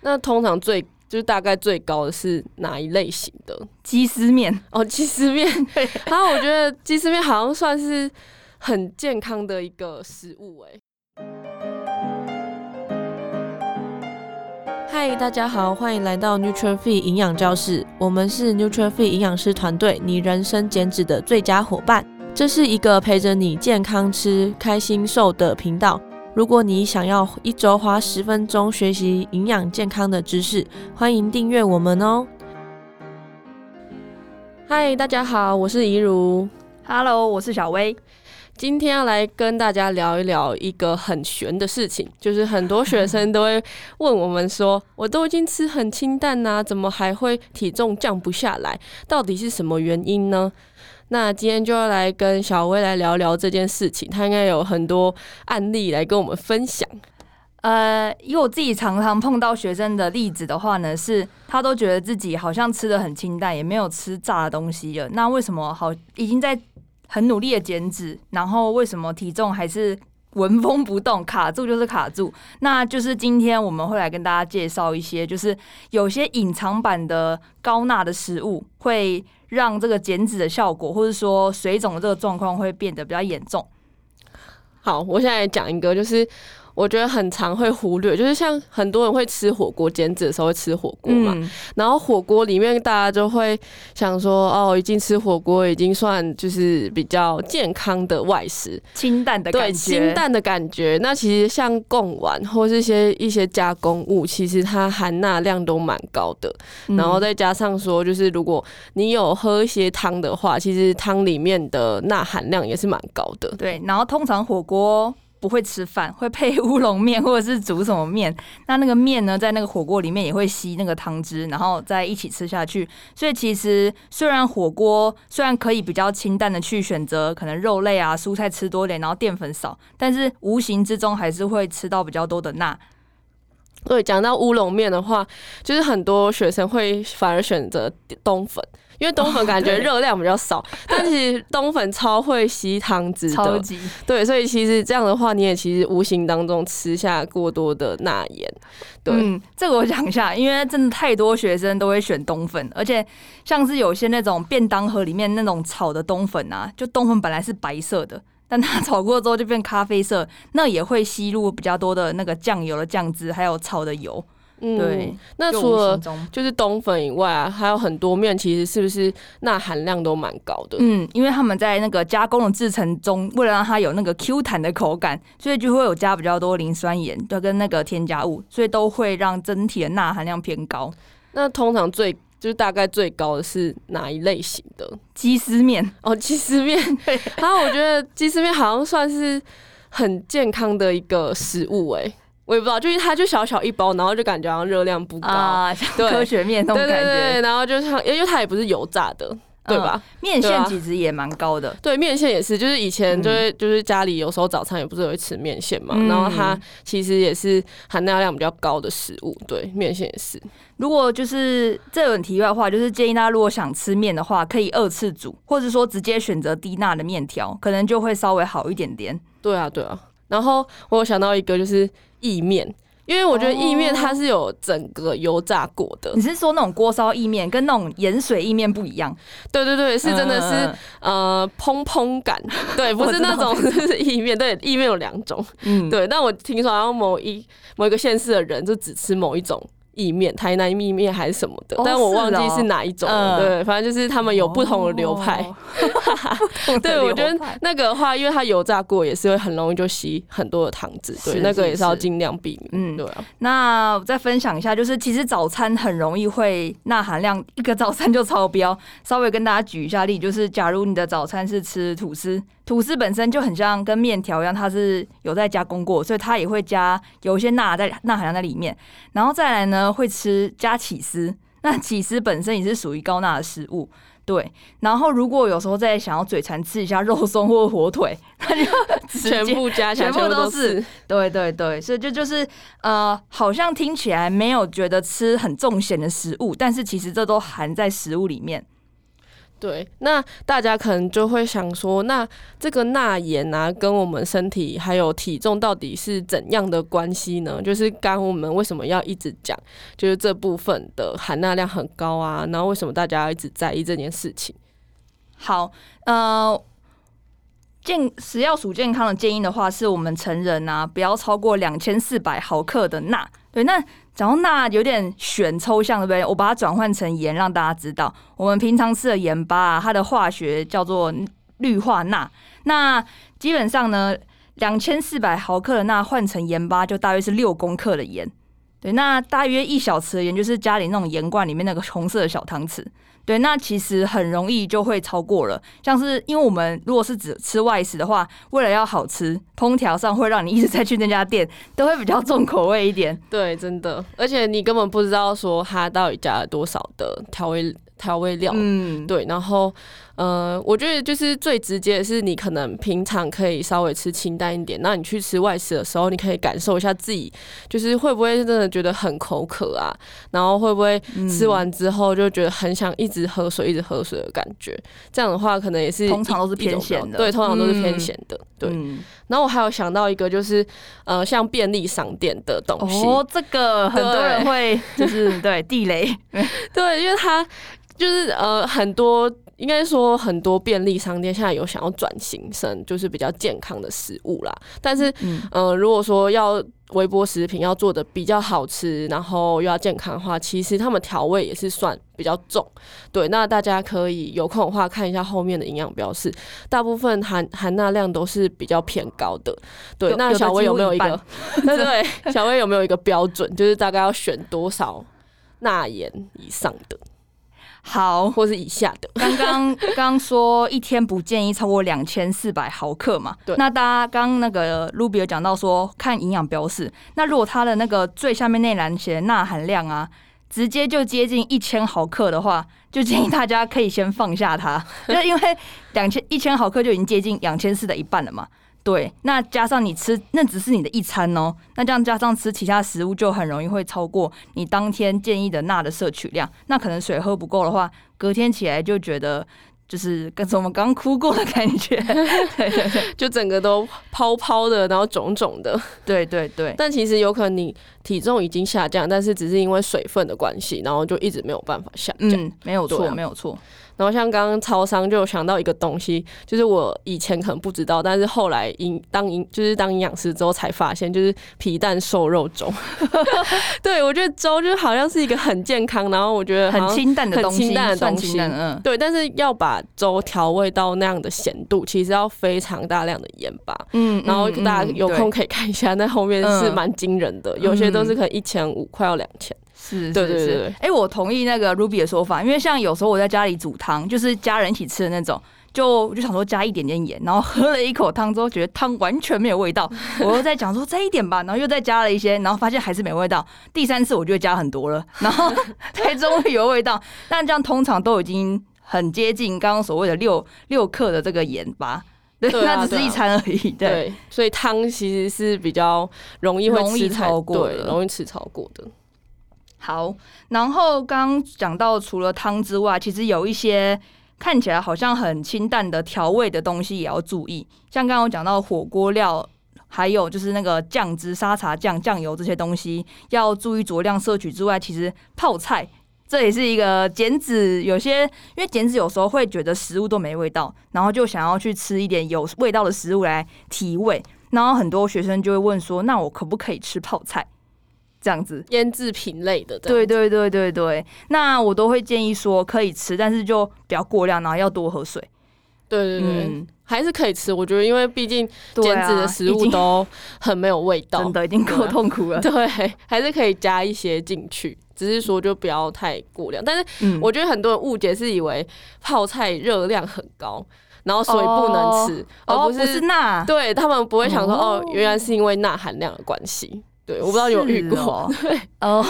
那通常最就是大概最高的是哪一类型的？鸡丝面哦，鸡丝面。然后我觉得鸡丝面好像算是很健康的一个食物哎。嗨，大家好，欢迎来到 Nuture Fit 营养教室。我们是 Nuture Fit 营养师团队，你人生减脂的最佳伙伴。这是一个陪着你健康吃、开心瘦的频道。如果你想要一周花十分钟学习营养健康的知识，欢迎订阅我们哦。嗨，大家好，我是怡如。Hello，我是小薇。今天要来跟大家聊一聊一个很玄的事情，就是很多学生都会问我们说：“ 我都已经吃很清淡呐，怎么还会体重降不下来？到底是什么原因呢？”那今天就要来跟小薇来聊聊这件事情，她应该有很多案例来跟我们分享。呃，以我自己常常碰到学生的例子的话呢，是他都觉得自己好像吃的很清淡，也没有吃炸的东西了。那为什么好已经在很努力的减脂，然后为什么体重还是纹风不动，卡住就是卡住？那就是今天我们会来跟大家介绍一些，就是有些隐藏版的高钠的食物会。让这个减脂的效果，或者说水肿的这个状况会变得比较严重。好，我现在讲一个，就是。我觉得很常会忽略，就是像很多人会吃火锅减脂的时候会吃火锅嘛，嗯、然后火锅里面大家就会想说，哦，已经吃火锅已经算就是比较健康的外食，清淡的感觉，对，清淡的感觉。那其实像贡丸或是一些一些加工物，其实它含钠量都蛮高的。嗯、然后再加上说，就是如果你有喝一些汤的话，其实汤里面的钠含量也是蛮高的。对，然后通常火锅。不会吃饭，会配乌龙面或者是煮什么面。那那个面呢，在那个火锅里面也会吸那个汤汁，然后再一起吃下去。所以其实虽然火锅虽然可以比较清淡的去选择，可能肉类啊、蔬菜吃多点，然后淀粉少，但是无形之中还是会吃到比较多的钠。对，讲到乌龙面的话，就是很多学生会反而选择冬粉。因为冬粉感觉热量比较少，哦、但其实冬粉超会吸汤汁的，超级对，所以其实这样的话，你也其实无形当中吃下过多的钠盐。对，嗯，这个我讲一下，因为真的太多学生都会选冬粉，而且像是有些那种便当盒里面那种炒的冬粉啊，就冬粉本来是白色的，但它 炒过之后就变咖啡色，那也会吸入比较多的那个酱油的酱汁，还有炒的油。嗯，对。那除了就是冬粉以外啊，还有很多面，其实是不是钠含量都蛮高的？嗯，因为他们在那个加工的制成中，为了让它有那个 Q 弹的口感，所以就会有加比较多磷酸盐，就跟那个添加物，所以都会让整体的钠含量偏高。那通常最就是大概最高的是哪一类型的？鸡丝面哦，鸡丝面。然后 我觉得鸡丝面好像算是很健康的一个食物诶、欸。我也不知道，就是它就小小一包，然后就感觉好像热量不高，啊、像科学面那种感觉。对对对，然后就像，因为它也不是油炸的，对吧？面、嗯、线其实也蛮高的。对，面线也是，就是以前就是就是家里有时候早餐也不是会吃面线嘛，嗯、然后它其实也是含钠量比较高的食物。对，面线也是。如果就是这种题外话，就是建议大家如果想吃面的话，可以二次煮，或者说直接选择低钠的面条，可能就会稍微好一点点。对啊，对啊。然后我有想到一个就是。意面，因为我觉得意面它是有整个油炸过的。你是说那种锅烧意面跟那种盐水意面不一样？对对对，是真的是呃蓬蓬感，对，不是那种就是意面。对，意面有两种，嗯，对。但我听说好像某一某一个县市的人就只吃某一种。意面、台南意面还是什么的，哦、但我忘记是哪一种了。哦、对，反正就是他们有不同的流派。哦、对，我觉得那个的话，因为它油炸过，也是会很容易就吸很多的糖汁。对，是是是，那个也是要尽量避免。嗯，对啊。那我再分享一下，就是其实早餐很容易会钠含量一个早餐就超标。稍微跟大家举一下例，就是假如你的早餐是吃吐司。吐司本身就很像跟面条一样，它是有在加工过，所以它也会加有一些钠在钠含量在里面。然后再来呢，会吃加起司，那起司本身也是属于高钠的食物，对。然后如果有时候再想要嘴馋吃一下肉松或火腿，那就全部加起来全部都是。对对对，所以就就是呃，好像听起来没有觉得吃很重咸的食物，但是其实这都含在食物里面。对，那大家可能就会想说，那这个钠盐啊，跟我们身体还有体重到底是怎样的关系呢？就是刚我们为什么要一直讲，就是这部分的含钠量很高啊，然后为什么大家要一直在意这件事情？好，呃，健食药署健康的建议的话，是我们成人啊，不要超过两千四百毫克的钠。对，那。然后钠有点选抽象，对不对？我把它转换成盐，让大家知道，我们平常吃的盐巴啊，它的化学叫做氯化钠。那基本上呢，两千四百毫克的钠换成盐巴，就大约是六公克的盐。对，那大约一小匙的盐，就是家里那种盐罐里面那个红色的小汤匙。对，那其实很容易就会超过了。像是因为我们如果是只吃外食的话，为了要好吃，烹调上会让你一直在去那家店，都会比较重口味一点。对，真的，而且你根本不知道说它到底加了多少的调味。调味料，嗯，对，然后，呃，我觉得就是最直接的是，你可能平常可以稍微吃清淡一点，那你去吃外食的时候，你可以感受一下自己，就是会不会真的觉得很口渴啊，然后会不会吃完之后就觉得很想一直喝水，一直喝水的感觉，这样的话可能也是通常都是偏咸的，对，通常都是偏咸的，对。然后我还有想到一个，就是呃，像便利商店的东西，哦，这个很多人会 就是对地雷，对，因为它。就是呃，很多应该说很多便利商店现在有想要转型成就是比较健康的食物啦。但是，嗯、呃，如果说要微波食品要做的比较好吃，然后又要健康的话，其实他们调味也是算比较重。对，那大家可以有空的话看一下后面的营养标示，大部分含含钠量都是比较偏高的。对，那小薇有没有一个？对 对，小薇有没有一个标准？就是大概要选多少钠盐以上的？好，或是以下的。刚刚刚说一天不建议超过两千四百毫克嘛？对。那大家刚那个 Ruby 有讲到说看营养标示，那如果它的那个最下面那栏写钠含量啊，直接就接近一千毫克的话，就建议大家可以先放下它，就 因为两千一千毫克就已经接近两千四的一半了嘛。对，那加上你吃，那只是你的一餐哦。那这样加上吃其他食物，就很容易会超过你当天建议的钠的摄取量。那可能水喝不够的话，隔天起来就觉得就是跟我们刚哭过的感觉，对对对，就整个都泡泡的，然后肿肿的。对对对。但其实有可能你体重已经下降，但是只是因为水分的关系，然后就一直没有办法下降。嗯，没有错，啊、没有错。然后像刚刚超商就有想到一个东西，就是我以前可能不知道，但是后来营当营就是当营养师之后才发现，就是皮蛋瘦肉粥。对，我觉得粥就好像是一个很健康，然后我觉得很清淡的东西，很清淡的东西。嗯，对。但是要把粥调味到那样的咸度，其实要非常大量的盐巴。嗯。然后大家有空可以看一下，那后面是蛮惊人的，有些都是可能一千五，快要两千。是，对对对，哎、欸，我同意那个 Ruby 的说法，因为像有时候我在家里煮汤，就是家人一起吃的那种，就就想说加一点点盐，然后喝了一口汤之后，觉得汤完全没有味道，我又在讲说再一点吧，然后又再加了一些，然后发现还是没味道，第三次我就会加很多了，然后 才终于有味道。但这样通常都已经很接近刚刚所谓的六六克的这个盐吧？对，那只是一餐而已。对，所以汤其实是比较容易会容易超过的，容易吃超过的。好，然后刚讲到除了汤之外，其实有一些看起来好像很清淡的调味的东西也要注意。像刚刚我讲到火锅料，还有就是那个酱汁、沙茶酱、酱油这些东西，要注意酌量摄取之外，其实泡菜这也是一个减脂。有些因为减脂有时候会觉得食物都没味道，然后就想要去吃一点有味道的食物来提味。然后很多学生就会问说：“那我可不可以吃泡菜？”这样子腌制品类的，对对对对对，那我都会建议说可以吃，但是就不要过量，然后要多喝水。对对对，嗯、还是可以吃。我觉得，因为毕竟减脂的食物都很没有味道，真的已经够痛苦了。对，还是可以加一些进去，只是说就不要太过量。但是我觉得很多人误解是以为泡菜热量很高，然后所以不能吃，哦、而不是、是钠。对，他们不会想说哦，哦，原来是因为钠含量的关系。对，我不知道有遇过。哦、对哦，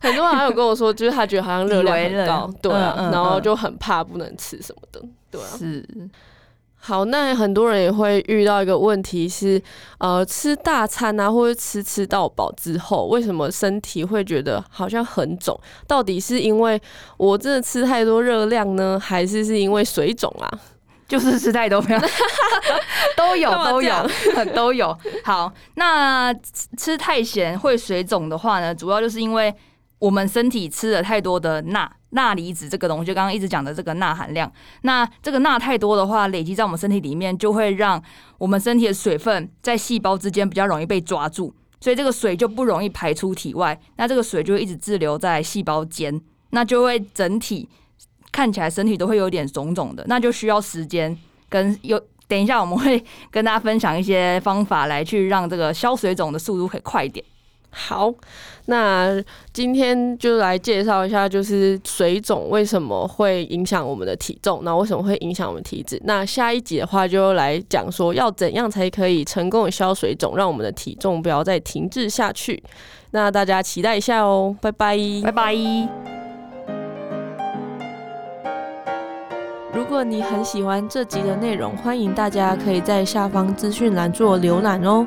很多人还有跟我说，就是他觉得好像热量很高，对啊，然后就很怕不能吃什么的，对啊。是。好，那很多人也会遇到一个问题是，呃，吃大餐啊，或者吃吃到饱之后，为什么身体会觉得好像很肿？到底是因为我真的吃太多热量呢，还是是因为水肿啊？就是吃太多，都有都有 都有。好，那吃太咸会水肿的话呢，主要就是因为我们身体吃了太多的钠。钠离子这个东西，就刚刚一直讲的这个钠含量，那这个钠太多的话，累积在我们身体里面，就会让我们身体的水分在细胞之间比较容易被抓住，所以这个水就不容易排出体外，那这个水就会一直滞留在细胞间，那就会整体看起来身体都会有点肿肿的，那就需要时间跟有，等一下我们会跟大家分享一些方法来去让这个消水肿的速度可以快一点。好，那今天就来介绍一下，就是水肿为什么会影响我们的体重，那为什么会影响我们体质？那下一集的话，就来讲说要怎样才可以成功的消水肿，让我们的体重不要再停滞下去。那大家期待一下哦，拜拜，拜拜。果你很喜欢这集的内容，欢迎大家可以在下方资讯栏做浏览哦。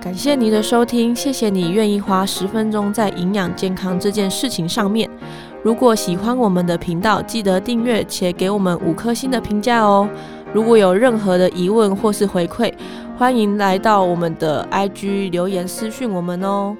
感谢你的收听，谢谢你愿意花十分钟在营养健康这件事情上面。如果喜欢我们的频道，记得订阅且给我们五颗星的评价哦。如果有任何的疑问或是回馈，欢迎来到我们的 IG 留言私讯我们哦。